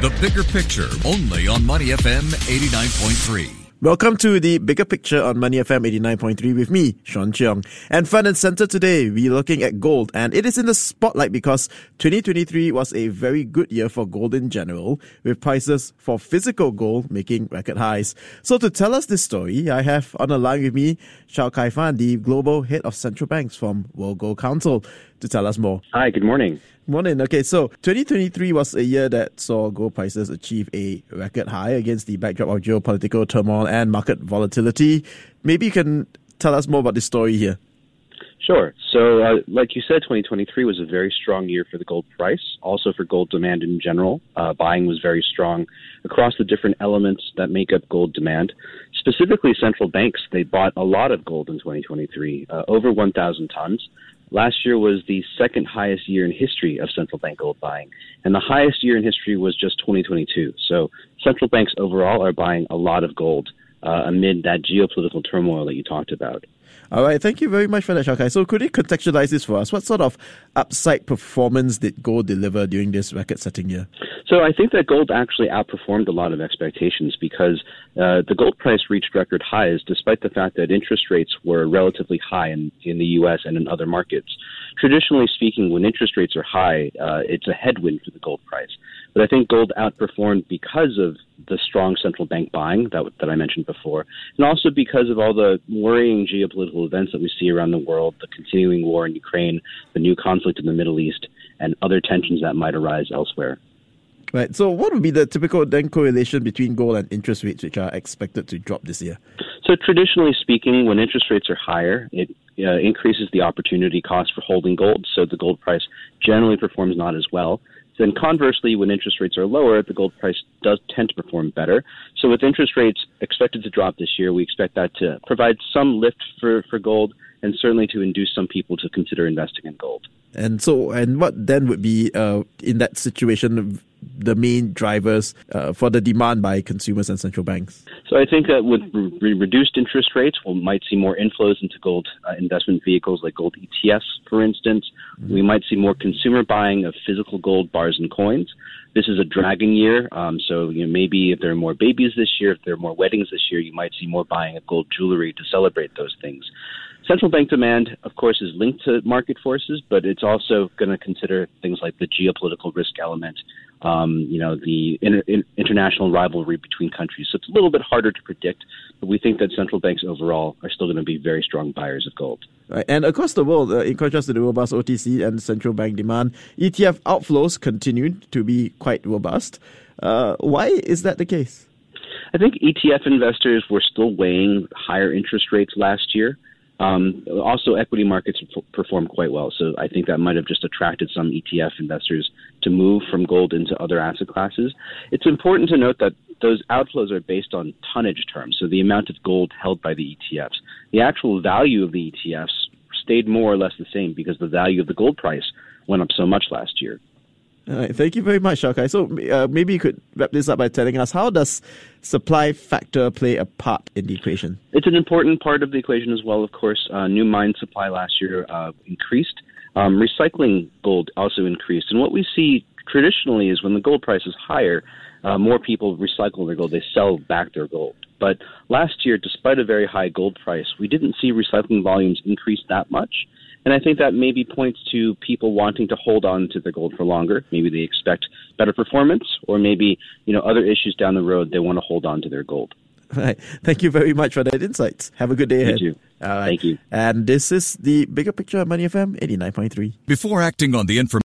The bigger picture, only on Money FM 89.3. Welcome to the bigger picture on Money FM 89.3 with me, Sean Cheong. And front and center today, we're looking at gold. And it is in the spotlight because 2023 was a very good year for gold in general, with prices for physical gold making record highs. So to tell us this story, I have on the line with me Shaokai Fan, the global head of central banks from World Gold Council, to tell us more. Hi, good morning. Morning. Okay, so 2023 was a year that saw gold prices achieve a record high against the backdrop of geopolitical turmoil and market volatility. Maybe you can tell us more about this story here. Sure. So, uh, like you said, 2023 was a very strong year for the gold price, also for gold demand in general. Uh, buying was very strong across the different elements that make up gold demand. Specifically, central banks, they bought a lot of gold in 2023, uh, over 1,000 tons. Last year was the second highest year in history of central bank gold buying, and the highest year in history was just 2022. So central banks overall are buying a lot of gold uh, amid that geopolitical turmoil that you talked about. All right, thank you very much for that, Shaokai. So, could you contextualize this for us? What sort of upside performance did gold deliver during this record-setting year? So, I think that gold actually outperformed a lot of expectations because uh, the gold price reached record highs despite the fact that interest rates were relatively high in, in the U.S. and in other markets. Traditionally speaking, when interest rates are high, uh, it's a headwind for the gold price. But I think gold outperformed because of the strong central bank buying that that I mentioned before, and also because of all the worrying geopolitical events that we see around the world, the continuing war in Ukraine, the new conflict in the Middle East, and other tensions that might arise elsewhere. Right. So, what would be the typical then correlation between gold and interest rates, which are expected to drop this year? So, traditionally speaking, when interest rates are higher, it uh, increases the opportunity cost for holding gold. So, the gold price generally performs not as well. Then conversely, when interest rates are lower, the gold price does tend to perform better. So with interest rates expected to drop this year, we expect that to provide some lift for, for gold and certainly to induce some people to consider investing in gold. And so, and what then would be uh, in that situation the main drivers uh, for the demand by consumers and central banks? So I think that with re- reduced interest rates, we might see more inflows into gold uh, investment vehicles like gold ETFs, for instance. Mm-hmm. We might see more consumer buying of physical gold bars and coins. This is a dragon year, um, so you know, maybe if there are more babies this year, if there are more weddings this year, you might see more buying of gold jewelry to celebrate those things. Central bank demand, of course, is linked to market forces, but it's also going to consider things like the geopolitical risk element, um, you know, the inter- international rivalry between countries. So it's a little bit harder to predict, but we think that central banks overall are still going to be very strong buyers of gold. Right. And across the world, uh, in contrast to the robust OTC and central bank demand, ETF outflows continued to be quite robust. Uh, why is that the case? I think ETF investors were still weighing higher interest rates last year. Um, also, equity markets performed quite well, so I think that might have just attracted some ETF investors to move from gold into other asset classes. It's important to note that those outflows are based on tonnage terms, so the amount of gold held by the ETFs. The actual value of the ETFs stayed more or less the same because the value of the gold price went up so much last year. All right, thank you very much, Shaokai. So uh, maybe you could wrap this up by telling us how does supply factor play a part in the equation? It's an important part of the equation as well. Of course, uh, new mine supply last year uh, increased. Um, recycling gold also increased, and what we see traditionally is when the gold price is higher, uh, more people recycle their gold. They sell back their gold. But last year, despite a very high gold price, we didn't see recycling volumes increase that much. And I think that maybe points to people wanting to hold on to their gold for longer. Maybe they expect better performance, or maybe you know other issues down the road. They want to hold on to their gold. Right. Thank you very much for that insights. Have a good day ahead. You All right. Thank you. And this is the bigger picture of Money FM 89.3. Before acting on the information